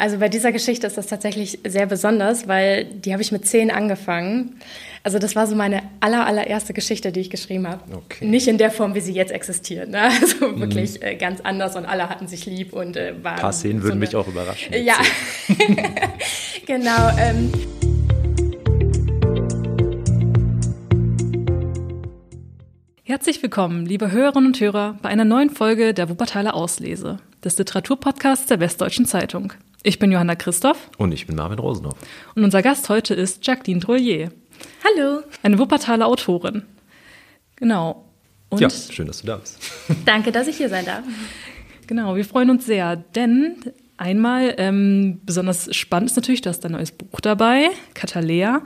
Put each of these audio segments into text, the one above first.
also bei dieser Geschichte ist das tatsächlich sehr besonders, weil die habe ich mit zehn angefangen. Also das war so meine aller, allererste Geschichte, die ich geschrieben habe. Okay. Nicht in der Form, wie sie jetzt existiert. Ne? Also mhm. wirklich äh, ganz anders und alle hatten sich lieb und äh, waren. Ein paar Szenen so würden eine... mich auch überraschen. Ja, genau. Ähm. Herzlich willkommen, liebe Hörerinnen und Hörer, bei einer neuen Folge der Wuppertaler Auslese, des Literaturpodcasts der Westdeutschen Zeitung. Ich bin Johanna Christoph. Und ich bin Marvin Rosenhoff. Und unser Gast heute ist Jacqueline Drollier. Hallo. Eine Wuppertaler Autorin. Genau. Und ja, schön, dass du da bist. Danke, dass ich hier sein darf. Genau, wir freuen uns sehr, denn einmal ähm, besonders spannend ist natürlich, dass dein neues Buch dabei, Katalea,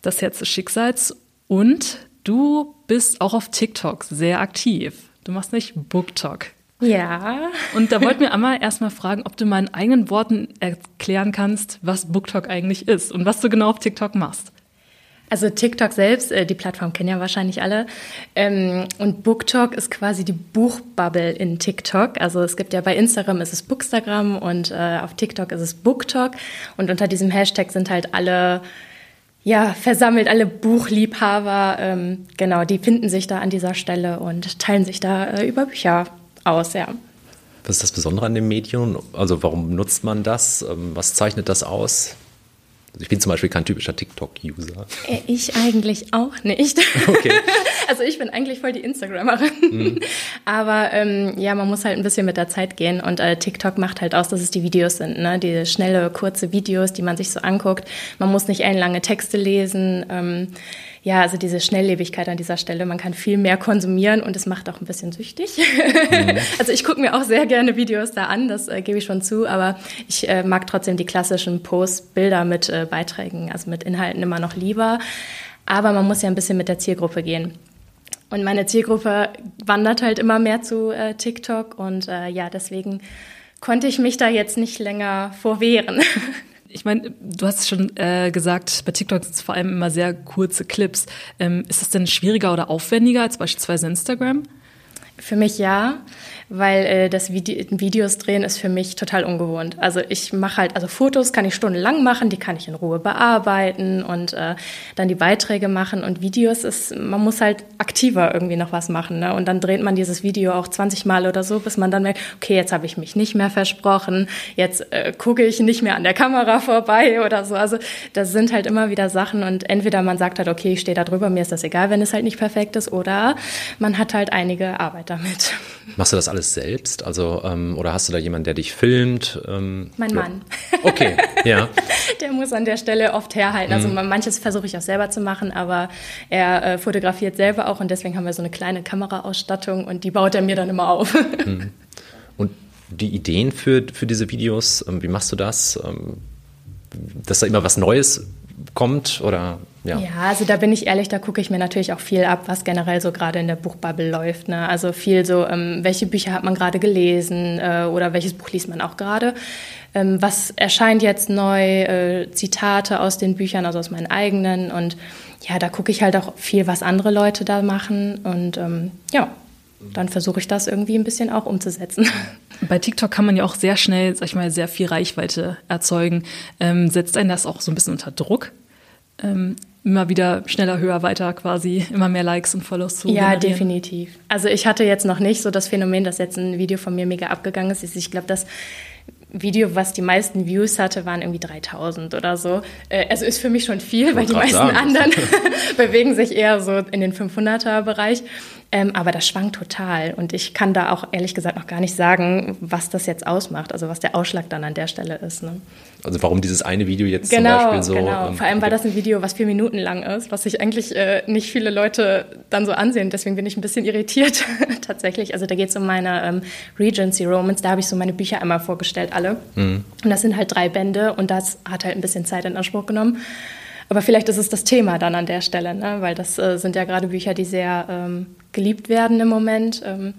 Das Herz des Schicksals. Und du bist auch auf TikTok sehr aktiv. Du machst nicht BookTok. Ja. Und da wollten wir einmal erstmal fragen, ob du mal in eigenen Worten erklären kannst, was BookTok eigentlich ist und was du genau auf TikTok machst. Also TikTok selbst, äh, die Plattform kennen ja wahrscheinlich alle. Ähm, und BookTok ist quasi die Buchbubble in TikTok. Also es gibt ja bei Instagram ist es Bookstagram und äh, auf TikTok ist es BookTok. Und unter diesem Hashtag sind halt alle ja, versammelt, alle Buchliebhaber, ähm, genau, die finden sich da an dieser Stelle und teilen sich da äh, über Bücher aus, ja. Was ist das Besondere an dem Medium? Also warum nutzt man das? Ähm, was zeichnet das aus? Also ich bin zum Beispiel kein typischer TikTok-User. Äh, ich eigentlich auch nicht. Okay. Also ich bin eigentlich voll die Instagrammerin. Mhm. Aber ähm, ja, man muss halt ein bisschen mit der Zeit gehen. Und äh, TikTok macht halt aus, dass es die Videos sind. Ne? Die schnelle, kurze Videos, die man sich so anguckt. Man muss nicht ellenlange Texte lesen. Ähm, ja, also diese Schnelllebigkeit an dieser Stelle. Man kann viel mehr konsumieren und es macht auch ein bisschen süchtig. Mhm. also ich gucke mir auch sehr gerne Videos da an, das äh, gebe ich schon zu, aber ich äh, mag trotzdem die klassischen Post-Bilder mit äh, Beiträgen, also mit Inhalten immer noch lieber. Aber man muss ja ein bisschen mit der Zielgruppe gehen. Und meine Zielgruppe wandert halt immer mehr zu äh, TikTok und äh, ja, deswegen konnte ich mich da jetzt nicht länger vorwehren. Ich meine, du hast schon äh, gesagt, bei TikTok sind es vor allem immer sehr kurze Clips. Ähm, ist das denn schwieriger oder aufwendiger als beispielsweise Instagram? Für mich ja weil äh, das Vide Videos drehen ist für mich total ungewohnt. Also ich mache halt, also Fotos kann ich stundenlang machen, die kann ich in Ruhe bearbeiten und äh, dann die Beiträge machen und Videos ist, man muss halt aktiver irgendwie noch was machen. Ne? Und dann dreht man dieses Video auch 20 Mal oder so, bis man dann merkt, okay, jetzt habe ich mich nicht mehr versprochen, jetzt äh, gucke ich nicht mehr an der Kamera vorbei oder so. Also das sind halt immer wieder Sachen und entweder man sagt halt, okay, ich stehe da drüber, mir ist das egal, wenn es halt nicht perfekt ist, oder man hat halt einige Arbeit damit. Machst du das alles selbst? Also, ähm, oder hast du da jemanden, der dich filmt? Ähm, mein Mann. Okay, ja. der muss an der Stelle oft herhalten. Also mhm. manches versuche ich auch selber zu machen, aber er äh, fotografiert selber auch und deswegen haben wir so eine kleine Kameraausstattung und die baut er mir dann immer auf. Mhm. Und die Ideen für, für diese Videos, ähm, wie machst du das? Ähm, dass da immer was Neues kommt oder ja. ja, also da bin ich ehrlich, da gucke ich mir natürlich auch viel ab, was generell so gerade in der Buchbubble läuft. Ne? Also viel so, ähm, welche Bücher hat man gerade gelesen äh, oder welches Buch liest man auch gerade. Ähm, was erscheint jetzt neu, äh, Zitate aus den Büchern, also aus meinen eigenen. Und ja, da gucke ich halt auch viel, was andere Leute da machen. Und ähm, ja, dann versuche ich das irgendwie ein bisschen auch umzusetzen. Bei TikTok kann man ja auch sehr schnell, sag ich mal, sehr viel Reichweite erzeugen. Ähm, setzt einen das auch so ein bisschen unter Druck? Ähm, immer wieder schneller, höher, weiter quasi, immer mehr Likes und Follows zu Ja, generieren. definitiv. Also ich hatte jetzt noch nicht so das Phänomen, dass jetzt ein Video von mir mega abgegangen ist. Ich glaube, das Video, was die meisten Views hatte, waren irgendwie 3000 oder so. Äh, also ist für mich schon viel, weil die meisten sagen. anderen bewegen sich eher so in den 500er Bereich. Ähm, aber das schwankt total. Und ich kann da auch ehrlich gesagt noch gar nicht sagen, was das jetzt ausmacht, also was der Ausschlag dann an der Stelle ist. Ne? Also warum dieses eine Video jetzt genau, zum Beispiel so. Genau, ähm, vor allem war das ein Video, was vier Minuten lang ist, was sich eigentlich äh, nicht viele Leute dann so ansehen. Deswegen bin ich ein bisschen irritiert tatsächlich. Also da geht es um meine ähm, Regency Romans. Da habe ich so meine Bücher einmal vorgestellt, alle. Mhm. Und das sind halt drei Bände und das hat halt ein bisschen Zeit in Anspruch genommen. Aber vielleicht ist es das Thema dann an der Stelle, ne? weil das äh, sind ja gerade Bücher, die sehr ähm, geliebt werden im Moment. Ähm,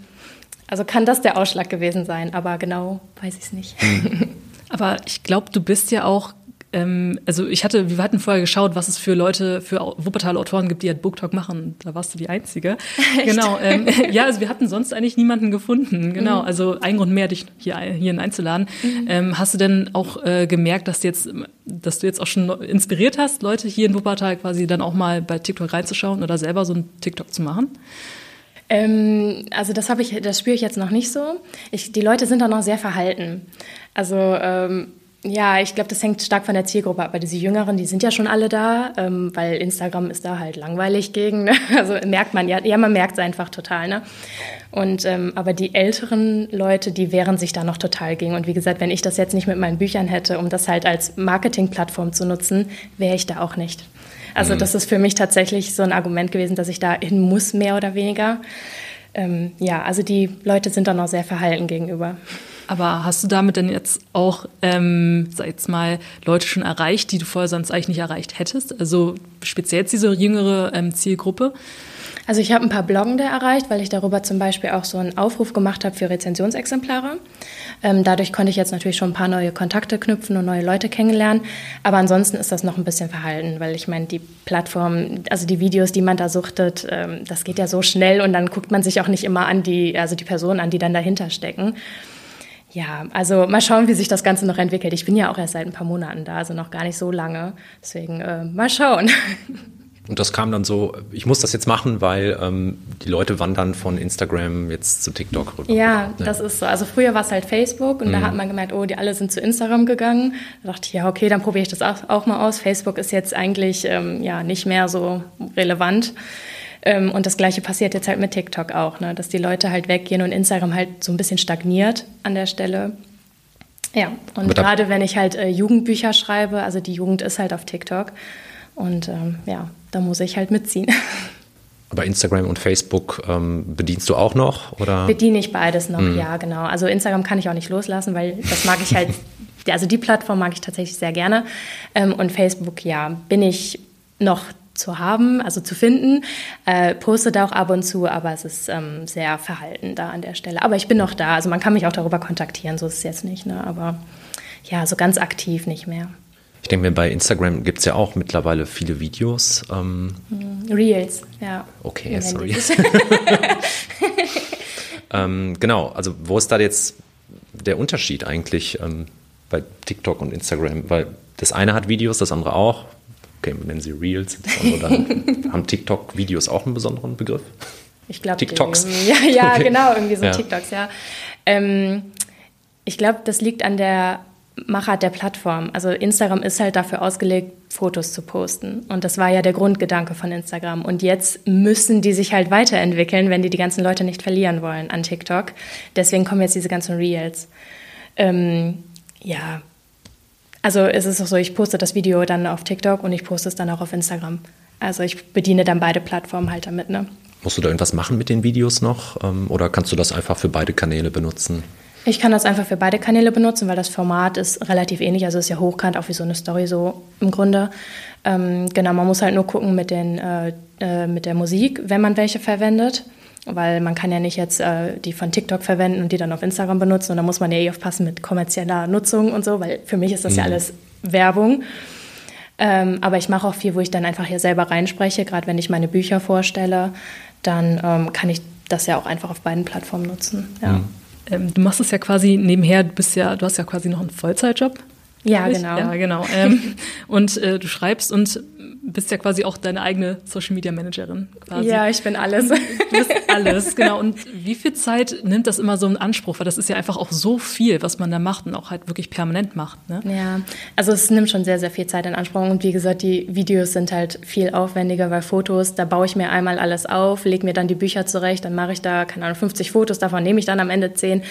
also kann das der Ausschlag gewesen sein, aber genau weiß ich es nicht. Hm. Aber ich glaube, du bist ja auch ähm, also ich hatte, wir hatten vorher geschaut, was es für Leute, für Wuppertaler Autoren gibt, die halt Booktalk machen. Da warst du die Einzige. Echt? Genau. Ähm, ja, also wir hatten sonst eigentlich niemanden gefunden. Genau. Mhm. Also ein Grund mehr, dich hier, hierhin einzuladen. Mhm. Ähm, hast du denn auch äh, gemerkt, dass du jetzt, dass du jetzt auch schon inspiriert hast, Leute hier in Wuppertal quasi dann auch mal bei TikTok reinzuschauen oder selber so ein TikTok zu machen? Ähm, also das habe ich, das spüre ich jetzt noch nicht so. Ich, die Leute sind da noch sehr verhalten. Also ähm, ja, ich glaube, das hängt stark von der Zielgruppe ab. Weil diese Jüngeren, die sind ja schon alle da, ähm, weil Instagram ist da halt langweilig gegen. Ne? Also merkt man ja, ja, man merkt es einfach total. Ne? Und ähm, aber die älteren Leute, die wehren sich da noch total gegen. Und wie gesagt, wenn ich das jetzt nicht mit meinen Büchern hätte, um das halt als Marketingplattform zu nutzen, wäre ich da auch nicht. Also mhm. das ist für mich tatsächlich so ein Argument gewesen, dass ich da hin muss, mehr oder weniger. Ähm, ja, also die Leute sind da noch sehr verhalten gegenüber. Aber hast du damit denn jetzt auch, ähm, sag jetzt mal, Leute schon erreicht, die du vorher sonst eigentlich nicht erreicht hättest? Also speziell jetzt diese jüngere ähm, Zielgruppe? Also ich habe ein paar Bloggende erreicht, weil ich darüber zum Beispiel auch so einen Aufruf gemacht habe für Rezensionsexemplare. Ähm, dadurch konnte ich jetzt natürlich schon ein paar neue Kontakte knüpfen und neue Leute kennenlernen. Aber ansonsten ist das noch ein bisschen verhalten, weil ich meine, die Plattform, also die Videos, die man da suchtet, ähm, das geht ja so schnell und dann guckt man sich auch nicht immer an die, also die Personen an, die dann dahinter stecken. Ja, also mal schauen, wie sich das Ganze noch entwickelt. Ich bin ja auch erst seit ein paar Monaten da, also noch gar nicht so lange. Deswegen äh, mal schauen. Und das kam dann so, ich muss das jetzt machen, weil ähm, die Leute wandern von Instagram jetzt zu TikTok rüber. Ja, ja. das ist so. Also früher war es halt Facebook und mhm. da hat man gemerkt, oh, die alle sind zu Instagram gegangen. Da dachte ich, ja, okay, dann probiere ich das auch, auch, mal aus. Facebook ist jetzt eigentlich ähm, ja nicht mehr so relevant. Ähm, und das Gleiche passiert jetzt halt mit TikTok auch, ne? dass die Leute halt weggehen und Instagram halt so ein bisschen stagniert an der Stelle. Ja, und gerade wenn ich halt äh, Jugendbücher schreibe, also die Jugend ist halt auf TikTok. Und ähm, ja, da muss ich halt mitziehen. Aber Instagram und Facebook ähm, bedienst du auch noch? Oder? Bediene ich beides noch, mhm. ja, genau. Also Instagram kann ich auch nicht loslassen, weil das mag ich halt, also die Plattform mag ich tatsächlich sehr gerne. Ähm, und Facebook, ja, bin ich noch zu haben, also zu finden. Äh, poste da auch ab und zu, aber es ist ähm, sehr verhalten da an der Stelle. Aber ich bin noch da, also man kann mich auch darüber kontaktieren, so ist es jetzt nicht, ne? aber ja, so ganz aktiv nicht mehr. Ich denke mir, bei Instagram gibt es ja auch mittlerweile viele Videos. Ähm hm, Reels, ja. Okay, sorry. ähm, genau, also wo ist da jetzt der Unterschied eigentlich ähm, bei TikTok und Instagram? Weil das eine hat Videos, das andere auch okay, nennen sie Reels, dann haben TikTok-Videos auch einen besonderen Begriff? Ich glaube, TikToks. Ja, ja genau, irgendwie so ja. TikToks, ja. Ähm, ich glaube, das liegt an der Machart der Plattform. Also Instagram ist halt dafür ausgelegt, Fotos zu posten. Und das war ja der Grundgedanke von Instagram. Und jetzt müssen die sich halt weiterentwickeln, wenn die die ganzen Leute nicht verlieren wollen an TikTok. Deswegen kommen jetzt diese ganzen Reels. Ähm, ja, also es ist auch so, ich poste das Video dann auf TikTok und ich poste es dann auch auf Instagram. Also ich bediene dann beide Plattformen halt damit. Ne? Musst du da irgendwas machen mit den Videos noch ähm, oder kannst du das einfach für beide Kanäle benutzen? Ich kann das einfach für beide Kanäle benutzen, weil das Format ist relativ ähnlich. Also es ist ja hochkant, auch wie so eine Story so im Grunde. Ähm, genau, man muss halt nur gucken mit, den, äh, äh, mit der Musik, wenn man welche verwendet weil man kann ja nicht jetzt äh, die von TikTok verwenden und die dann auf Instagram benutzen und da muss man ja eh aufpassen mit kommerzieller Nutzung und so, weil für mich ist das mhm. ja alles Werbung. Ähm, aber ich mache auch viel, wo ich dann einfach hier selber reinspreche, gerade wenn ich meine Bücher vorstelle, dann ähm, kann ich das ja auch einfach auf beiden Plattformen nutzen. Ja. Mhm. Ähm, du machst es ja quasi nebenher, du bist ja, du hast ja quasi noch einen Vollzeitjob. Ja, genau. Ja, genau. Ähm, und äh, du schreibst und bist ja quasi auch deine eigene Social Media Managerin. Quasi. Ja, ich bin alles. Du bist alles, genau. Und wie viel Zeit nimmt das immer so in Anspruch? Weil das ist ja einfach auch so viel, was man da macht und auch halt wirklich permanent macht. Ne? Ja, also es nimmt schon sehr, sehr viel Zeit in Anspruch. Und wie gesagt, die Videos sind halt viel aufwendiger, weil Fotos, da baue ich mir einmal alles auf, lege mir dann die Bücher zurecht, dann mache ich da, keine Ahnung, 50 Fotos, davon nehme ich dann am Ende 10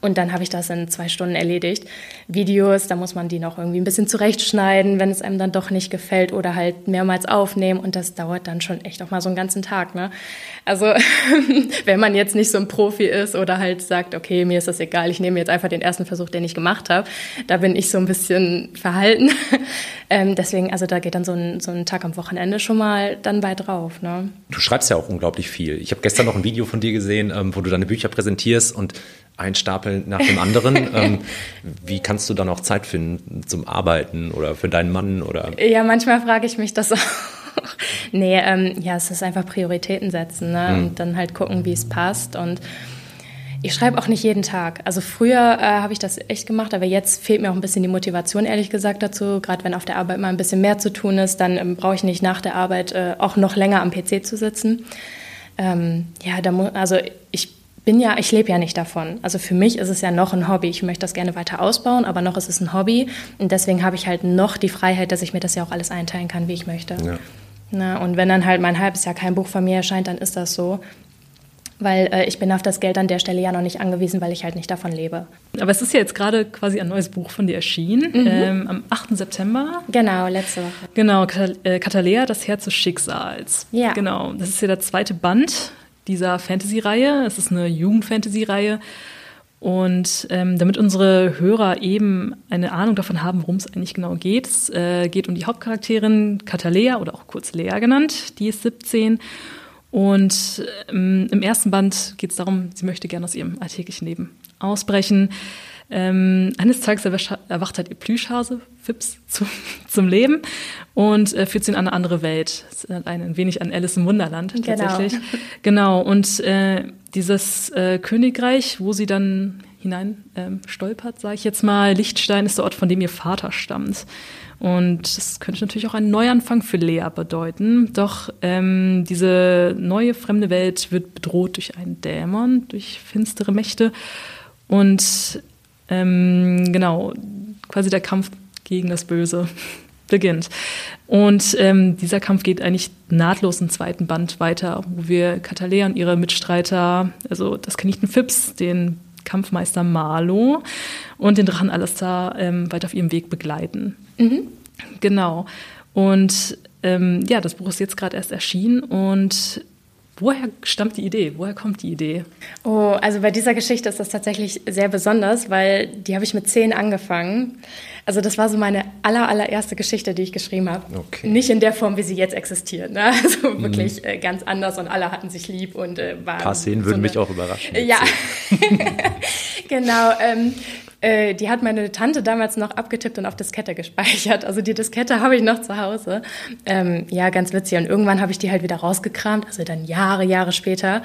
und dann habe ich das in zwei Stunden erledigt. Videos, da muss man die noch irgendwie ein bisschen zurechtschneiden, wenn es einem dann doch nicht gefällt oder halt mehrmals aufnehmen und das dauert dann schon echt auch mal so einen ganzen Tag. Ne? Also wenn man jetzt nicht so ein Profi ist oder halt sagt, okay, mir ist das egal, ich nehme jetzt einfach den ersten Versuch, den ich gemacht habe, da bin ich so ein bisschen verhalten. Ähm, deswegen, also da geht dann so ein, so ein Tag am Wochenende schon mal dann bei drauf. Ne? Du schreibst ja auch unglaublich viel. Ich habe gestern noch ein Video von dir gesehen, ähm, wo du deine Bücher präsentierst und ein Stapel nach dem anderen. ähm, wie kannst du dann auch Zeit finden zum Arbeiten oder für deinen Mann? Oder? Ja, manchmal frage ich mich das auch. nee, ähm, ja, es ist einfach Prioritäten setzen ne? Mhm. und dann halt gucken, wie es passt. Und ich schreibe auch nicht jeden Tag. Also früher äh, habe ich das echt gemacht, aber jetzt fehlt mir auch ein bisschen die Motivation, ehrlich gesagt, dazu. Gerade wenn auf der Arbeit mal ein bisschen mehr zu tun ist, dann ähm, brauche ich nicht nach der Arbeit äh, auch noch länger am PC zu sitzen. Ähm, ja, da muss, also ich bin ja, ich lebe ja nicht davon. Also für mich ist es ja noch ein Hobby. Ich möchte das gerne weiter ausbauen, aber noch ist es ein Hobby. Und deswegen habe ich halt noch die Freiheit, dass ich mir das ja auch alles einteilen kann, wie ich möchte. Ja. Na, und wenn dann halt mein halbes Jahr kein Buch von mir erscheint, dann ist das so weil äh, ich bin auf das Geld an der Stelle ja noch nicht angewiesen, weil ich halt nicht davon lebe. Aber es ist ja jetzt gerade quasi ein neues Buch von dir erschienen, mhm. ähm, am 8. September. Genau, letzte Woche. Genau, äh, Katalea, das Herz des Schicksals. Ja. Genau, das ist ja der zweite Band dieser Fantasy-Reihe. Es ist eine Jugend-Fantasy-Reihe. Und ähm, damit unsere Hörer eben eine Ahnung davon haben, worum es eigentlich genau geht, es äh, geht um die Hauptcharakterin Katalea oder auch kurz Lea genannt, die ist 17 und ähm, im ersten Band geht es darum, sie möchte gerne aus ihrem alltäglichen Leben ausbrechen. Ähm, eines Tages erwacht halt ihr Plüschhase, Fips, zu, zum Leben und äh, führt sie in eine andere Welt. Das ist ein, ein wenig an Alice im Wunderland genau. tatsächlich. Genau. genau. Und äh, dieses äh, Königreich, wo sie dann hinein ähm, stolpert, sage ich jetzt mal, Lichtstein ist der Ort, von dem ihr Vater stammt. Und das könnte natürlich auch einen Neuanfang für Lea bedeuten. Doch ähm, diese neue fremde Welt wird bedroht durch einen Dämon, durch finstere Mächte. Und ähm, genau, quasi der Kampf gegen das Böse beginnt. Und ähm, dieser Kampf geht eigentlich nahtlos im zweiten Band weiter, wo wir Katalea und ihre Mitstreiter, also das Kaninchen Fips, den Kampfmeister Marlo und den Drachen Alistair ähm, weiter auf ihrem Weg begleiten. Mhm. Genau. Und ähm, ja, das Buch ist jetzt gerade erst erschienen und Woher stammt die Idee? Woher kommt die Idee? Oh, also bei dieser Geschichte ist das tatsächlich sehr besonders, weil die habe ich mit zehn angefangen. Also das war so meine aller, allererste Geschichte, die ich geschrieben habe. Okay. Nicht in der Form, wie sie jetzt existiert. Ne? Also mhm. wirklich äh, ganz anders und alle hatten sich lieb und äh, waren. Ein paar Szenen so würden eine, mich auch überraschen. Ja, genau. Ähm, äh, die hat meine Tante damals noch abgetippt und auf Diskette gespeichert. Also die Diskette habe ich noch zu Hause. Ähm, ja, ganz witzig. Und irgendwann habe ich die halt wieder rausgekramt, also dann Jahre, Jahre später.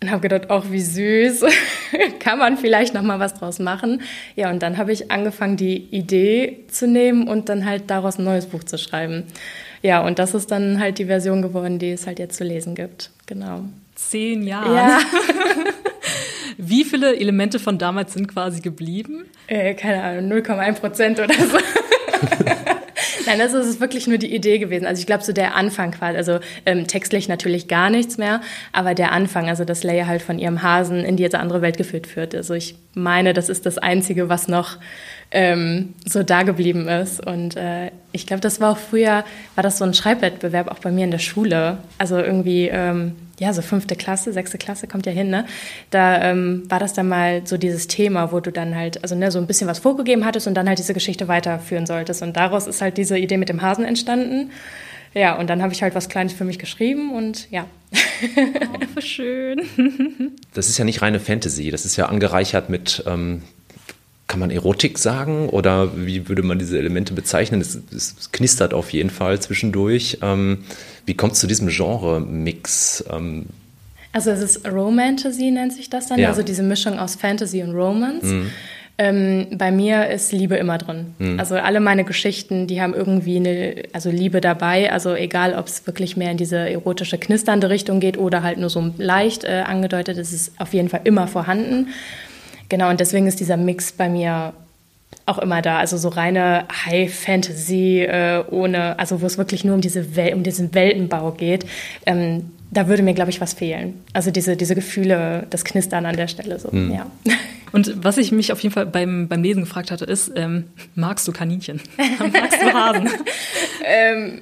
Und habe gedacht, auch wie süß, kann man vielleicht noch mal was draus machen. Ja, und dann habe ich angefangen, die Idee zu nehmen und dann halt daraus ein neues Buch zu schreiben. Ja, und das ist dann halt die Version geworden, die es halt jetzt zu lesen gibt. Genau. Zehn Jahre. Ja. Wie viele Elemente von damals sind quasi geblieben? Äh, keine Ahnung, 0,1 Prozent oder so. Nein, das ist wirklich nur die Idee gewesen. Also ich glaube, so der Anfang quasi, also ähm, textlich natürlich gar nichts mehr, aber der Anfang, also dass Leia halt von ihrem Hasen in diese andere Welt geführt wird. Also ich meine, das ist das Einzige, was noch ähm, so da geblieben ist. Und äh, ich glaube, das war auch früher, war das so ein Schreibwettbewerb auch bei mir in der Schule. Also irgendwie, ähm, ja, so fünfte Klasse, sechste Klasse kommt ja hin, ne? Da ähm, war das dann mal so dieses Thema, wo du dann halt, also ne, so ein bisschen was vorgegeben hattest und dann halt diese Geschichte weiterführen solltest. Und daraus ist halt diese Idee mit dem Hasen entstanden. Ja, und dann habe ich halt was Kleines für mich geschrieben und ja. Oh, schön. das ist ja nicht reine Fantasy, das ist ja angereichert mit ähm, kann man Erotik sagen oder wie würde man diese Elemente bezeichnen? Es, es knistert auf jeden Fall zwischendurch. Ähm, wie kommt es zu diesem Genre-Mix? Ähm, also es ist Romantasy nennt sich das dann, ja. also diese Mischung aus Fantasy und Romance. Mhm. Ähm, bei mir ist Liebe immer drin. Mhm. Also alle meine Geschichten, die haben irgendwie eine, also Liebe dabei. Also egal, ob es wirklich mehr in diese erotische, knisternde Richtung geht oder halt nur so leicht äh, angedeutet, ist es auf jeden Fall immer vorhanden. Genau, und deswegen ist dieser Mix bei mir auch immer da. Also so reine High Fantasy äh, ohne, also wo es wirklich nur um diese Wel um diesen Weltenbau geht. Ähm, da würde mir, glaube ich, was fehlen. Also diese, diese Gefühle, das Knistern an der Stelle so, hm. ja. Und was ich mich auf jeden Fall beim, beim Lesen gefragt hatte, ist, ähm, magst du Kaninchen? magst du Hasen? ähm,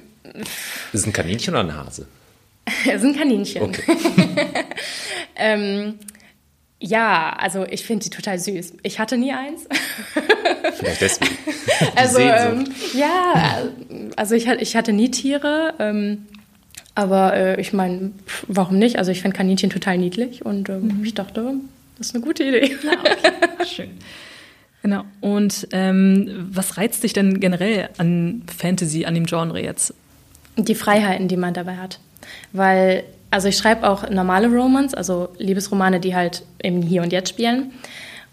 ist es ein Kaninchen oder ein Hase? es ist ein Kaninchen. Okay. ähm, ja, also ich finde sie total süß. Ich hatte nie eins. Vielleicht deswegen. also ähm, ja, Also ich, ich hatte nie Tiere, ähm, aber äh, ich meine, warum nicht? Also ich finde Kaninchen total niedlich und äh, mhm. ich dachte, das ist eine gute Idee. Ja, okay. Schön. Genau. Und ähm, was reizt dich denn generell an Fantasy, an dem Genre jetzt? Die Freiheiten, die man dabei hat. Weil, also ich schreibe auch normale Romans, also Liebesromane, die halt im Hier und Jetzt spielen.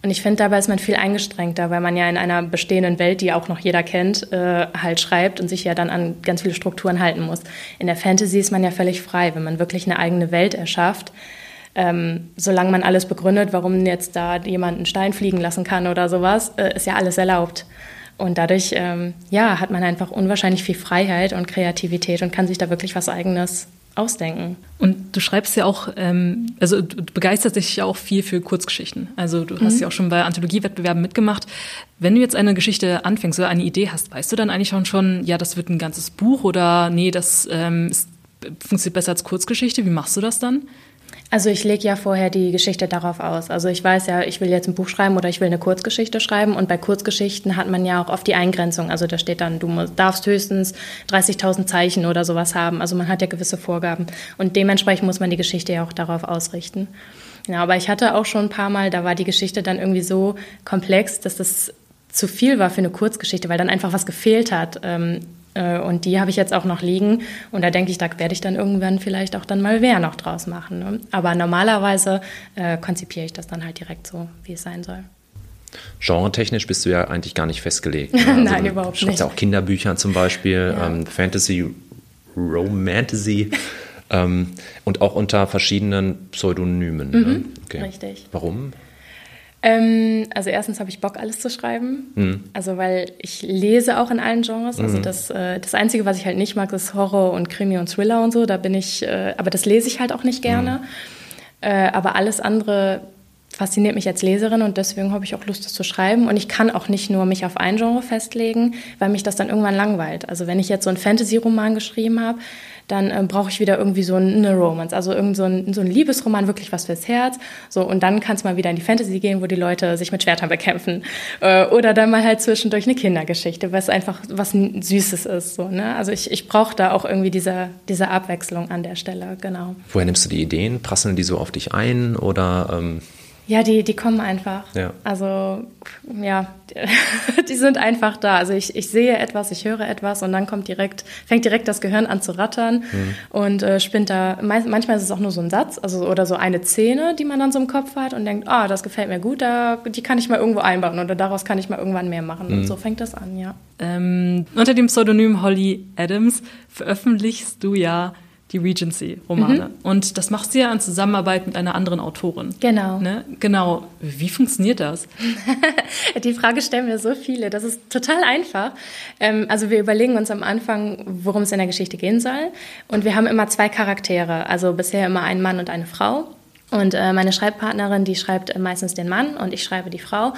Und ich finde, dabei ist man viel eingestrengter, weil man ja in einer bestehenden Welt, die auch noch jeder kennt, äh, halt schreibt und sich ja dann an ganz viele Strukturen halten muss. In der Fantasy ist man ja völlig frei, wenn man wirklich eine eigene Welt erschafft. Ähm, solange man alles begründet, warum jetzt da jemand einen Stein fliegen lassen kann oder sowas, äh, ist ja alles erlaubt. Und dadurch, ähm, ja, hat man einfach unwahrscheinlich viel Freiheit und Kreativität und kann sich da wirklich was Eigenes ausdenken. Und du schreibst ja auch, ähm, also du begeisterst dich ja auch viel für Kurzgeschichten. Also du hast mhm. ja auch schon bei Anthologiewettbewerben mitgemacht. Wenn du jetzt eine Geschichte anfängst oder eine Idee hast, weißt du dann eigentlich schon schon, ja, das wird ein ganzes Buch oder nee, das ähm, ist, funktioniert besser als Kurzgeschichte. Wie machst du das dann? Also ich lege ja vorher die Geschichte darauf aus. Also ich weiß ja, ich will jetzt ein Buch schreiben oder ich will eine Kurzgeschichte schreiben. Und bei Kurzgeschichten hat man ja auch oft die Eingrenzung. Also da steht dann, du darfst höchstens 30.000 Zeichen oder sowas haben. Also man hat ja gewisse Vorgaben. Und dementsprechend muss man die Geschichte ja auch darauf ausrichten. Ja, aber ich hatte auch schon ein paar Mal, da war die Geschichte dann irgendwie so komplex, dass das zu viel war für eine Kurzgeschichte, weil dann einfach was gefehlt hat. Ähm, äh, und die habe ich jetzt auch noch liegen. Und da denke ich, da werde ich dann irgendwann vielleicht auch dann mal wer noch draus machen. Ne? Aber normalerweise äh, konzipiere ich das dann halt direkt so, wie es sein soll. Genre-technisch bist du ja eigentlich gar nicht festgelegt. Ne? Also Nein, überhaupt nicht. Du ja auch Kinderbücher zum Beispiel, ja. ähm, Fantasy, Romantasy ähm, und auch unter verschiedenen Pseudonymen. Ne? Mhm, ne? okay. Richtig. Warum? Ähm, also erstens habe ich Bock, alles zu schreiben. Mhm. Also weil ich lese auch in allen Genres. Also mhm. das, äh, das Einzige, was ich halt nicht mag, ist Horror und Krimi und Thriller und so. Da bin ich, äh, aber das lese ich halt auch nicht gerne. Mhm. Äh, aber alles andere fasziniert mich als Leserin und deswegen habe ich auch Lust, das zu schreiben. Und ich kann auch nicht nur mich auf ein Genre festlegen, weil mich das dann irgendwann langweilt. Also wenn ich jetzt so einen Fantasy-Roman geschrieben habe, dann äh, brauche ich wieder irgendwie so eine Romance, also irgend so ein, so ein Liebesroman, wirklich was fürs Herz. So, und dann kann es mal wieder in die Fantasy gehen, wo die Leute sich mit Schwertern bekämpfen. Äh, oder dann mal halt zwischendurch eine Kindergeschichte, was einfach was Süßes ist. So, ne? Also ich, ich brauche da auch irgendwie diese, diese Abwechslung an der Stelle, genau. Woher nimmst du die Ideen? Prasseln die so auf dich ein oder ähm ja, die, die kommen einfach. Ja. Also, ja, die sind einfach da. Also ich, ich sehe etwas, ich höre etwas und dann kommt direkt, fängt direkt das Gehirn an zu rattern mhm. und äh, spinnt da. Manchmal ist es auch nur so ein Satz, also oder so eine Szene, die man dann so im Kopf hat und denkt, ah, oh, das gefällt mir gut, da, die kann ich mal irgendwo einbauen oder daraus kann ich mal irgendwann mehr machen. Mhm. Und so fängt das an, ja. Ähm, unter dem Pseudonym Holly Adams veröffentlichst du ja die Regency-Romane. Mhm. Und das machst du ja in Zusammenarbeit mit einer anderen Autorin. Genau. Ne? Genau. Wie funktioniert das? die Frage stellen mir so viele. Das ist total einfach. Ähm, also wir überlegen uns am Anfang, worum es in der Geschichte gehen soll. Und wir haben immer zwei Charaktere. Also bisher immer einen Mann und eine Frau. Und äh, meine Schreibpartnerin, die schreibt meistens den Mann und ich schreibe die Frau.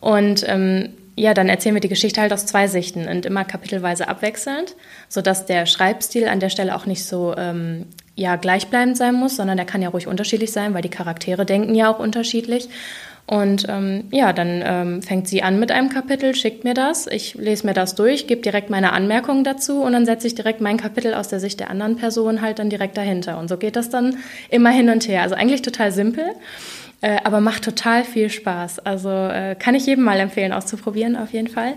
Und ähm, ja, dann erzählen wir die Geschichte halt aus zwei Sichten und immer kapitelweise abwechselnd, sodass der Schreibstil an der Stelle auch nicht so ähm, ja, gleichbleibend sein muss, sondern der kann ja ruhig unterschiedlich sein, weil die Charaktere denken ja auch unterschiedlich. Und ähm, ja, dann ähm, fängt sie an mit einem Kapitel, schickt mir das, ich lese mir das durch, gebe direkt meine Anmerkungen dazu und dann setze ich direkt mein Kapitel aus der Sicht der anderen Person halt dann direkt dahinter. Und so geht das dann immer hin und her. Also eigentlich total simpel. Äh, aber macht total viel Spaß. Also äh, kann ich jedem mal empfehlen, auszuprobieren auf jeden Fall.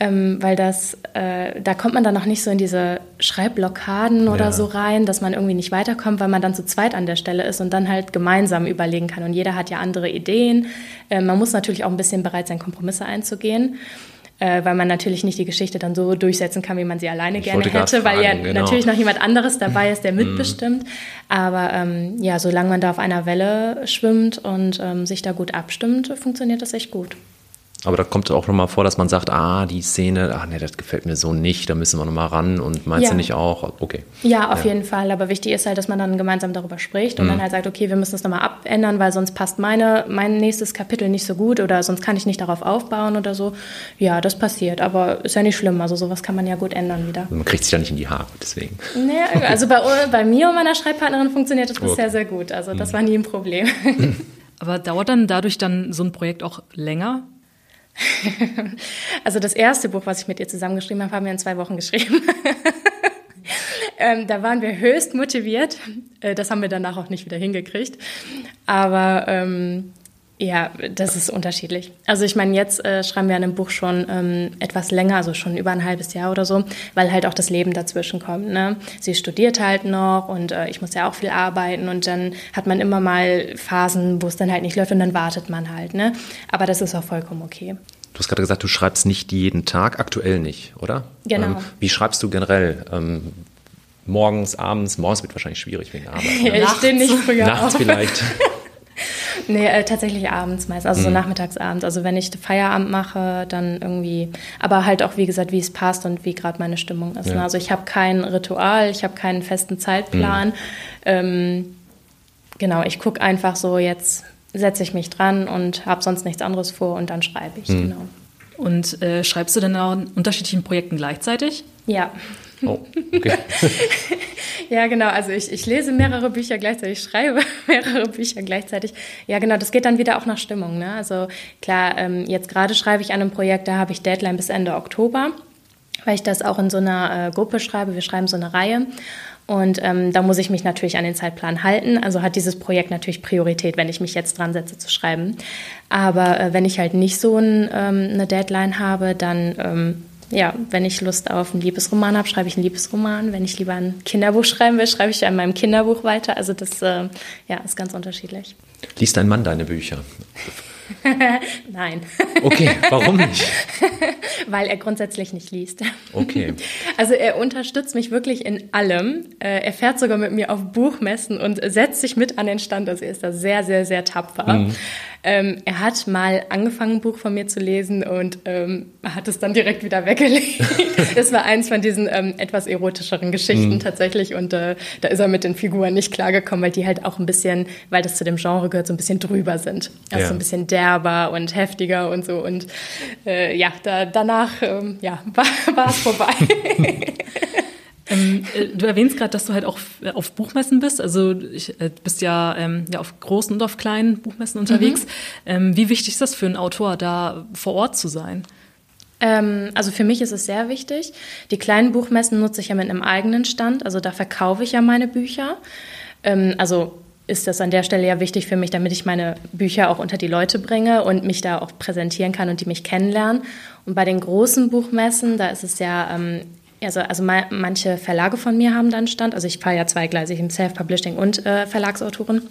Ähm, weil das, äh, da kommt man dann noch nicht so in diese Schreibblockaden oder ja. so rein, dass man irgendwie nicht weiterkommt, weil man dann zu zweit an der Stelle ist und dann halt gemeinsam überlegen kann. Und jeder hat ja andere Ideen. Äh, man muss natürlich auch ein bisschen bereit sein, Kompromisse einzugehen äh, weil man natürlich nicht die Geschichte dann so durchsetzen kann, wie man sie alleine ich gerne hätte, fragen, weil ja genau. natürlich noch jemand anderes dabei ist, der mhm. mitbestimmt. Aber ähm, ja, solange man da auf einer Welle schwimmt und ähm, sich da gut abstimmt, funktioniert das echt gut. Aber da kommt auch nochmal vor, dass man sagt, ah, die Szene, ach nee, das gefällt mir so nicht, da müssen wir nochmal ran und meinst ja. du nicht auch? Okay. Ja, auf ja. jeden Fall. Aber wichtig ist halt, dass man dann gemeinsam darüber spricht und mhm. dann halt sagt, okay, wir müssen das nochmal abändern, weil sonst passt meine, mein nächstes Kapitel nicht so gut oder sonst kann ich nicht darauf aufbauen oder so. Ja, das passiert, aber ist ja nicht schlimm. Also sowas kann man ja gut ändern wieder. Man kriegt sich ja nicht in die Haare, deswegen. Nee, also bei, bei mir und meiner Schreibpartnerin funktioniert das bisher okay. sehr gut. Also das mhm. war nie ein Problem. Aber dauert dann dadurch dann so ein Projekt auch länger? also das erste Buch, was ich mit ihr zusammengeschrieben habe, haben wir in zwei Wochen geschrieben. ähm, da waren wir höchst motiviert. Äh, das haben wir danach auch nicht wieder hingekriegt. Aber ähm, ja, das ist unterschiedlich. Also ich meine, jetzt äh, schreiben wir an einem Buch schon ähm, etwas länger, also schon über ein halbes Jahr oder so, weil halt auch das Leben dazwischen kommt. Ne? Sie studiert halt noch und äh, ich muss ja auch viel arbeiten und dann hat man immer mal Phasen, wo es dann halt nicht läuft und dann wartet man halt. Ne? Aber das ist auch vollkommen okay. Du hast gerade gesagt, du schreibst nicht jeden Tag, aktuell nicht, oder? Genau. Ähm, wie schreibst du generell? Ähm, morgens, abends, morgens wird wahrscheinlich schwierig wegen der Arbeit. Ne? ich stehe nicht früher Nachts auf. vielleicht. Nee, äh, tatsächlich abends meist, also mhm. so nachmittagsabends. Also wenn ich Feierabend mache, dann irgendwie, aber halt auch wie gesagt, wie es passt und wie gerade meine Stimmung ist. Ja. Ne? Also ich habe kein Ritual, ich habe keinen festen Zeitplan. Mhm. Ähm, genau, ich gucke einfach so, jetzt setze ich mich dran und habe sonst nichts anderes vor und dann schreibe ich, mhm. genau. Und äh, schreibst du denn auch in unterschiedlichen Projekten gleichzeitig? Ja. Oh, okay. ja, genau. Also ich, ich lese mehrere Bücher gleichzeitig, ich schreibe mehrere Bücher gleichzeitig. Ja, genau. Das geht dann wieder auch nach Stimmung. Ne? Also klar, ähm, jetzt gerade schreibe ich an einem Projekt, da habe ich Deadline bis Ende Oktober, weil ich das auch in so einer äh, Gruppe schreibe. Wir schreiben so eine Reihe. Und ähm, da muss ich mich natürlich an den Zeitplan halten. Also hat dieses Projekt natürlich Priorität, wenn ich mich jetzt dran setze zu schreiben. Aber äh, wenn ich halt nicht so ein, ähm, eine Deadline habe, dann ähm, ja, wenn ich Lust auf einen Liebesroman habe, schreibe ich einen Liebesroman. Wenn ich lieber ein Kinderbuch schreiben will, schreibe ich an meinem Kinderbuch weiter. Also das äh, ja, ist ganz unterschiedlich. Liest dein Mann deine Bücher? Nein. Okay, warum nicht? Weil er grundsätzlich nicht liest. Okay. Also er unterstützt mich wirklich in allem. Äh, er fährt sogar mit mir auf Buchmessen und setzt sich mit an den Stand. Also er ist da sehr, sehr, sehr tapfer. Mhm. Ähm, er hat mal angefangen, ein Buch von mir zu lesen und ähm, hat es dann direkt wieder weggelegt. das war eins von diesen ähm, etwas erotischeren Geschichten mhm. tatsächlich und äh, da ist er mit den Figuren nicht klargekommen, weil die halt auch ein bisschen, weil das zu dem Genre gehört, so ein bisschen drüber sind. Also ja. so ein bisschen derber und heftiger und so und äh, ja, da, danach ähm, ja, war es vorbei. Ähm, äh, du erwähnst gerade, dass du halt auch auf Buchmessen bist. Also ich, äh, bist ja, ähm, ja auf großen und auf kleinen Buchmessen unterwegs. Mhm. Ähm, wie wichtig ist das für einen Autor, da vor Ort zu sein? Ähm, also für mich ist es sehr wichtig. Die kleinen Buchmessen nutze ich ja mit einem eigenen Stand. Also da verkaufe ich ja meine Bücher. Ähm, also ist das an der Stelle ja wichtig für mich, damit ich meine Bücher auch unter die Leute bringe und mich da auch präsentieren kann und die mich kennenlernen. Und bei den großen Buchmessen, da ist es ja ähm, also, also manche Verlage von mir haben dann Stand. Also ich fahre ja zweigleisig im Self-Publishing und äh, Verlagsautoren.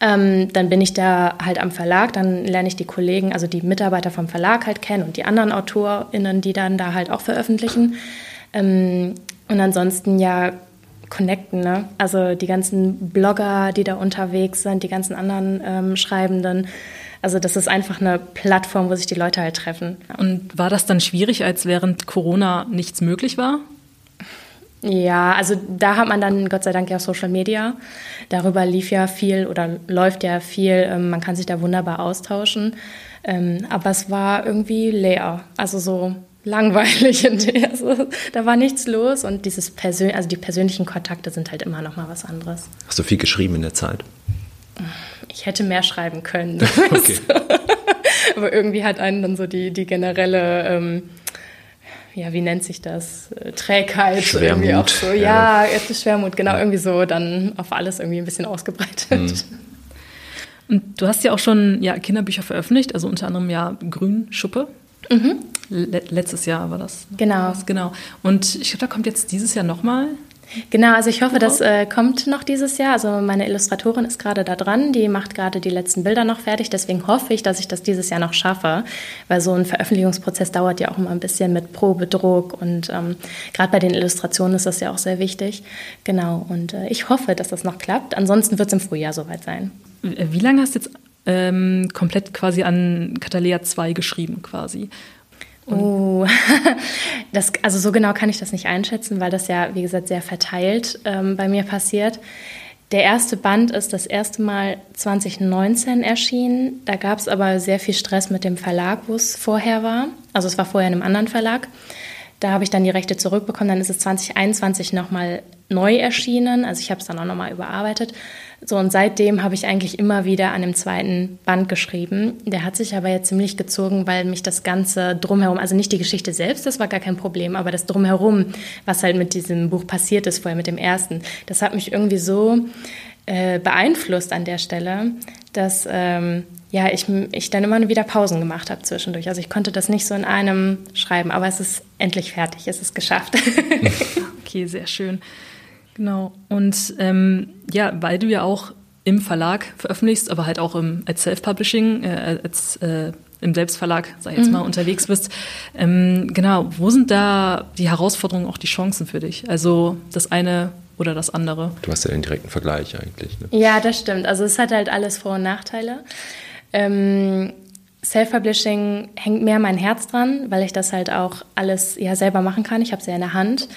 Ähm, dann bin ich da halt am Verlag, dann lerne ich die Kollegen, also die Mitarbeiter vom Verlag halt kennen und die anderen AutorInnen, die dann da halt auch veröffentlichen. Ähm, und ansonsten ja connecten, ne? Also die ganzen Blogger, die da unterwegs sind, die ganzen anderen ähm, Schreibenden. Also das ist einfach eine Plattform, wo sich die Leute halt treffen. Und war das dann schwierig, als während Corona nichts möglich war? Ja, also da hat man dann Gott sei Dank ja Social Media. Darüber lief ja viel oder läuft ja viel. Ähm, man kann sich da wunderbar austauschen. Ähm, aber es war irgendwie leer. Also so langweilig in der. Also, da war nichts los und dieses Persön also die persönlichen Kontakte sind halt immer noch mal was anderes. Hast du viel geschrieben in der Zeit? Ich hätte mehr schreiben können. Okay. Aber irgendwie hat einen dann so die, die generelle, ähm, ja, wie nennt sich das? Trägheit. Schwermut. Irgendwie auch so. Ja, ja ist Schwermut, genau, irgendwie so dann auf alles irgendwie ein bisschen ausgebreitet. Mhm. Und du hast ja auch schon ja, Kinderbücher veröffentlicht, also unter anderem ja Grünschuppe. Mhm. letztes Jahr war das. Genau. genau. Und ich glaube, da kommt jetzt dieses Jahr nochmal Genau, also ich hoffe, das äh, kommt noch dieses Jahr. Also meine Illustratorin ist gerade da dran, die macht gerade die letzten Bilder noch fertig. Deswegen hoffe ich, dass ich das dieses Jahr noch schaffe, weil so ein Veröffentlichungsprozess dauert ja auch immer ein bisschen mit Probedruck und ähm, gerade bei den Illustrationen ist das ja auch sehr wichtig. Genau, und äh, ich hoffe, dass das noch klappt. Ansonsten wird es im Frühjahr soweit sein. Wie lange hast du jetzt ähm, komplett quasi an Catalea 2 geschrieben quasi? Oh, das, also so genau kann ich das nicht einschätzen, weil das ja, wie gesagt, sehr verteilt ähm, bei mir passiert. Der erste Band ist das erste Mal 2019 erschienen. Da gab es aber sehr viel Stress mit dem Verlag, wo es vorher war. Also es war vorher in einem anderen Verlag. Da habe ich dann die Rechte zurückbekommen. Dann ist es 2021 nochmal neu erschienen. Also ich habe es dann auch nochmal überarbeitet. So, und seitdem habe ich eigentlich immer wieder an dem zweiten Band geschrieben. Der hat sich aber jetzt ziemlich gezogen, weil mich das Ganze drumherum, also nicht die Geschichte selbst, das war gar kein Problem, aber das drumherum, was halt mit diesem Buch passiert ist, vorher mit dem ersten, das hat mich irgendwie so äh, beeinflusst an der Stelle, dass ähm, ja, ich, ich dann immer wieder Pausen gemacht habe zwischendurch. Also ich konnte das nicht so in einem schreiben, aber es ist endlich fertig, es ist geschafft. okay, sehr schön. Genau. Und ähm, ja, weil du ja auch im Verlag veröffentlichst, aber halt auch im, als Self-Publishing, äh, als äh, im Selbstverlag, sag ich jetzt mhm. mal, unterwegs bist. Ähm, genau, wo sind da die Herausforderungen, auch die Chancen für dich? Also das eine oder das andere? Du hast ja den direkten Vergleich eigentlich. Ne? Ja, das stimmt. Also es hat halt alles Vor- und Nachteile. Ähm, Self-Publishing hängt mehr mein Herz dran, weil ich das halt auch alles ja selber machen kann. Ich habe es ja in der Hand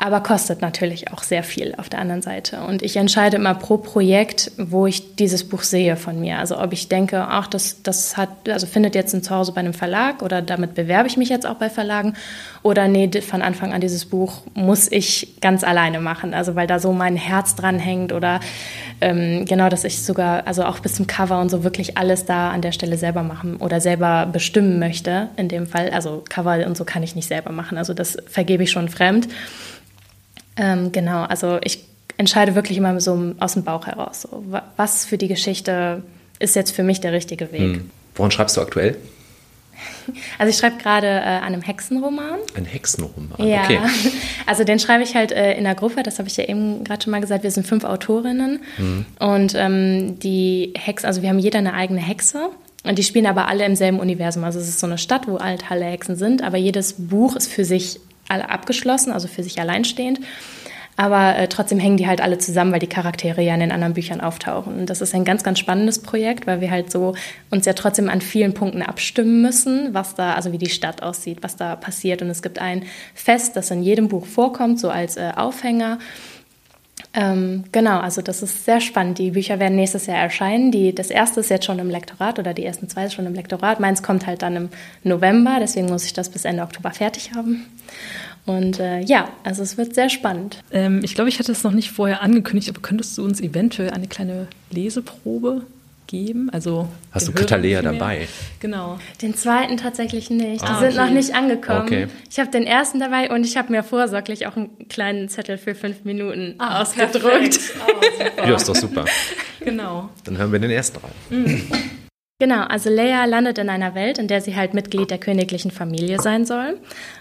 aber kostet natürlich auch sehr viel auf der anderen Seite. Und ich entscheide immer pro Projekt, wo ich dieses Buch sehe von mir. Also ob ich denke, ach, das, das hat, also findet jetzt ein Zuhause bei einem Verlag oder damit bewerbe ich mich jetzt auch bei Verlagen oder nee, von Anfang an dieses Buch muss ich ganz alleine machen. Also weil da so mein Herz dran hängt oder ähm, genau, dass ich sogar, also auch bis zum Cover und so wirklich alles da an der Stelle selber machen oder selber bestimmen möchte in dem Fall. Also Cover und so kann ich nicht selber machen. Also das vergebe ich schon fremd. Ähm, genau, also ich entscheide wirklich immer so aus dem Bauch heraus. So, was für die Geschichte ist jetzt für mich der richtige Weg. Hm. Woran schreibst du aktuell? Also ich schreibe gerade äh, an einem Hexenroman. Ein Hexenroman, ja. okay. Also den schreibe ich halt äh, in der Gruppe, das habe ich ja eben gerade schon mal gesagt. Wir sind fünf Autorinnen mhm. und ähm, die Hex, also wir haben jeder eine eigene Hexe. Und die spielen aber alle im selben Universum. Also es ist so eine Stadt, wo halt alle Hexen sind, aber jedes Buch ist für sich alle abgeschlossen, also für sich alleinstehend. Aber äh, trotzdem hängen die halt alle zusammen, weil die Charaktere ja in den anderen Büchern auftauchen. Und das ist ein ganz, ganz spannendes Projekt, weil wir halt so uns ja trotzdem an vielen Punkten abstimmen müssen, was da, also wie die Stadt aussieht, was da passiert. Und es gibt ein Fest, das in jedem Buch vorkommt, so als äh, Aufhänger. Ähm, genau, also das ist sehr spannend. Die Bücher werden nächstes Jahr erscheinen. Die, das erste ist jetzt schon im Lektorat oder die ersten zwei ist schon im Lektorat. Meins kommt halt dann im November, deswegen muss ich das bis Ende Oktober fertig haben. Und äh, ja, also es wird sehr spannend. Ähm, ich glaube, ich hatte es noch nicht vorher angekündigt, aber könntest du uns eventuell eine kleine Leseprobe geben? Also Hast du Katalea dabei? Genau. Den zweiten tatsächlich nicht. Die ah, sind okay. noch nicht angekommen. Okay. Ich habe den ersten dabei und ich habe mir vorsorglich auch einen kleinen Zettel für fünf Minuten ah, ausgedruckt. Oh, ja, ist doch super. genau. Dann hören wir den ersten rein. Genau, also Leia landet in einer Welt, in der sie halt Mitglied der königlichen Familie sein soll.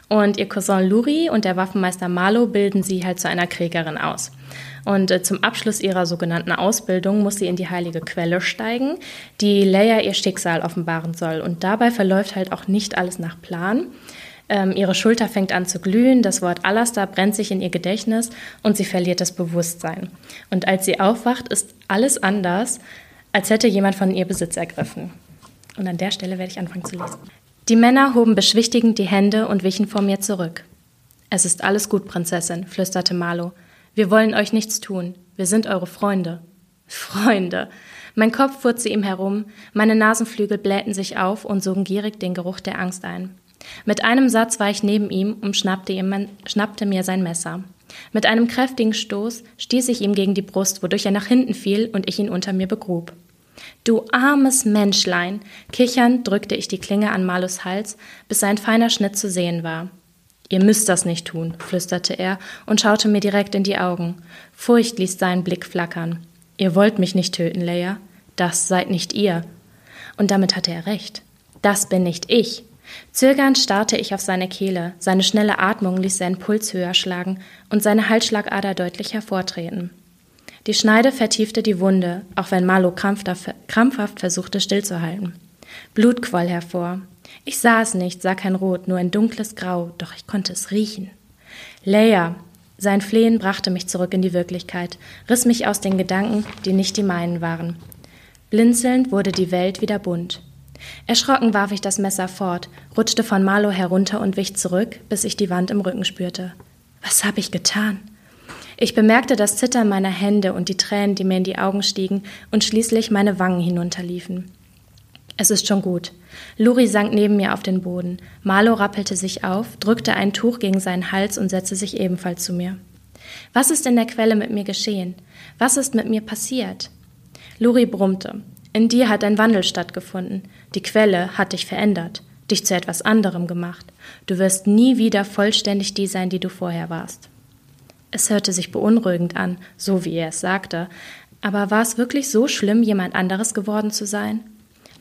Und ihr Cousin Luri und der Waffenmeister Marlo bilden sie halt zu einer Kriegerin aus. Und äh, zum Abschluss ihrer sogenannten Ausbildung muss sie in die heilige Quelle steigen, die Leia ihr Schicksal offenbaren soll. Und dabei verläuft halt auch nicht alles nach Plan. Ähm, ihre Schulter fängt an zu glühen, das Wort Alastair brennt sich in ihr Gedächtnis und sie verliert das Bewusstsein. Und als sie aufwacht, ist alles anders als hätte jemand von ihr Besitz ergriffen. Und an der Stelle werde ich anfangen zu lesen. Die Männer hoben beschwichtigend die Hände und wichen vor mir zurück. Es ist alles gut, Prinzessin, flüsterte Marlo. Wir wollen euch nichts tun. Wir sind eure Freunde. Freunde. Mein Kopf fuhr zu ihm herum, meine Nasenflügel blähten sich auf und sogen gierig den Geruch der Angst ein. Mit einem Satz war ich neben ihm und schnappte, ihm, schnappte mir sein Messer. Mit einem kräftigen Stoß stieß ich ihm gegen die Brust, wodurch er nach hinten fiel und ich ihn unter mir begrub. Du armes Menschlein! Kichernd drückte ich die Klinge an Malus Hals, bis sein feiner Schnitt zu sehen war. Ihr müsst das nicht tun, flüsterte er und schaute mir direkt in die Augen. Furcht ließ seinen Blick flackern. Ihr wollt mich nicht töten, Leia. Das seid nicht ihr. Und damit hatte er recht. Das bin nicht ich. Zögernd starrte ich auf seine Kehle, seine schnelle Atmung ließ seinen Puls höher schlagen und seine Halsschlagader deutlich hervortreten. Die Schneide vertiefte die Wunde, auch wenn Marlo krampfhaft versuchte stillzuhalten. Blut quoll hervor. Ich sah es nicht, sah kein Rot, nur ein dunkles Grau, doch ich konnte es riechen. Leia! Sein Flehen brachte mich zurück in die Wirklichkeit, riss mich aus den Gedanken, die nicht die meinen waren. Blinzelnd wurde die Welt wieder bunt. Erschrocken warf ich das Messer fort, rutschte von Marlow herunter und wich zurück, bis ich die Wand im Rücken spürte. Was habe ich getan? Ich bemerkte das Zittern meiner Hände und die Tränen, die mir in die Augen stiegen und schließlich meine Wangen hinunterliefen. Es ist schon gut. Luri sank neben mir auf den Boden. Marlo rappelte sich auf, drückte ein Tuch gegen seinen Hals und setzte sich ebenfalls zu mir. Was ist in der Quelle mit mir geschehen? Was ist mit mir passiert? Luri brummte. In dir hat ein Wandel stattgefunden. Die Quelle hat dich verändert, dich zu etwas anderem gemacht. Du wirst nie wieder vollständig die sein, die du vorher warst. Es hörte sich beunruhigend an, so wie er es sagte, aber war es wirklich so schlimm, jemand anderes geworden zu sein?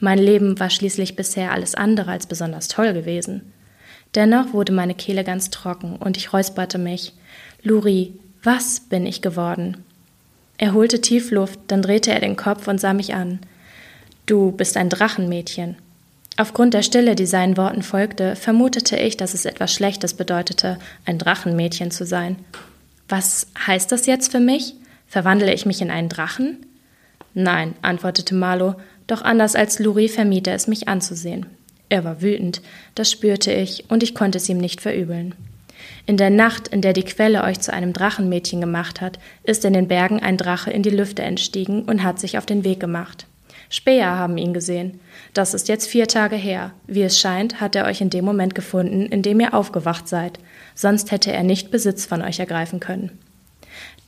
Mein Leben war schließlich bisher alles andere als besonders toll gewesen. Dennoch wurde meine Kehle ganz trocken und ich räusperte mich. Luri, was bin ich geworden? Er holte tief Luft, dann drehte er den Kopf und sah mich an. Du bist ein Drachenmädchen. Aufgrund der Stille, die seinen Worten folgte, vermutete ich, dass es etwas Schlechtes bedeutete, ein Drachenmädchen zu sein. Was heißt das jetzt für mich? Verwandle ich mich in einen Drachen? Nein, antwortete Marlo, doch anders als Luri vermied er es, mich anzusehen. Er war wütend, das spürte ich, und ich konnte es ihm nicht verübeln. In der Nacht, in der die Quelle euch zu einem Drachenmädchen gemacht hat, ist in den Bergen ein Drache in die Lüfte entstiegen und hat sich auf den Weg gemacht. Späher haben ihn gesehen. Das ist jetzt vier Tage her. Wie es scheint, hat er euch in dem Moment gefunden, in dem ihr aufgewacht seid. Sonst hätte er nicht Besitz von euch ergreifen können.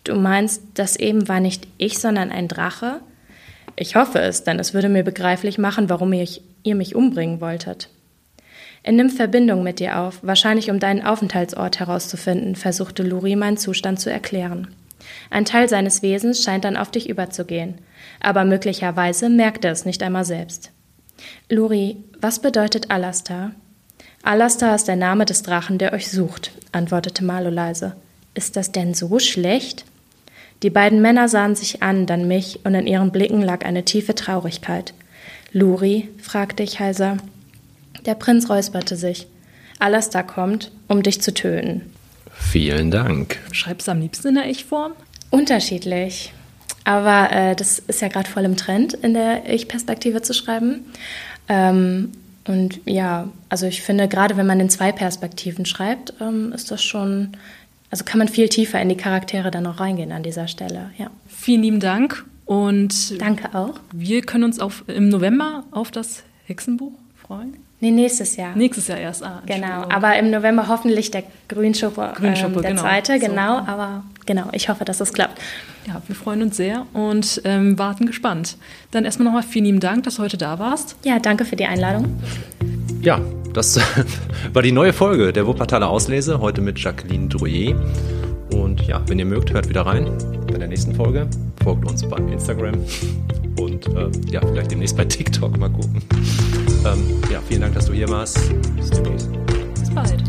Du meinst, das eben war nicht ich, sondern ein Drache? Ich hoffe es, denn es würde mir begreiflich machen, warum ich, ihr mich umbringen wolltet. Er nimmt Verbindung mit dir auf, wahrscheinlich um deinen Aufenthaltsort herauszufinden, versuchte Luri meinen Zustand zu erklären. Ein Teil seines Wesens scheint dann auf dich überzugehen, aber möglicherweise merkt er es nicht einmal selbst. Luri, was bedeutet Alastar? Alastar ist der Name des Drachen, der euch sucht, antwortete Marlo leise. Ist das denn so schlecht? Die beiden Männer sahen sich an, dann mich, und in ihren Blicken lag eine tiefe Traurigkeit. Luri, fragte ich heiser. Der Prinz räusperte sich. Alastar kommt, um dich zu töten. Vielen Dank. Schreibst du am liebsten in der Ich-Form? Unterschiedlich. Aber äh, das ist ja gerade voll im Trend, in der Ich-Perspektive zu schreiben. Ähm, und ja, also ich finde, gerade wenn man in zwei Perspektiven schreibt, ähm, ist das schon also kann man viel tiefer in die Charaktere dann auch reingehen an dieser Stelle. Ja. Vielen lieben Dank und danke auch. Wir können uns auf, im November auf das Hexenbuch freuen. Nee, nächstes Jahr. Nächstes Jahr erst. Ah, genau, aber im November hoffentlich der Grünschuppe, Grünschuppe ähm, der genau. zweite, genau. So. Aber genau, ich hoffe, dass es klappt. Ja, wir freuen uns sehr und ähm, warten gespannt. Dann erstmal nochmal vielen lieben Dank, dass du heute da warst. Ja, danke für die Einladung. Ja, das war die neue Folge der Wuppertaler Auslese, heute mit Jacqueline Drouillet. Und ja, wenn ihr mögt, hört wieder rein bei der nächsten Folge. Folgt uns bei Instagram und äh, ja, vielleicht demnächst bei TikTok mal gucken. Ähm, ja, vielen Dank, dass du hier warst. Bis demnächst. Bis bald.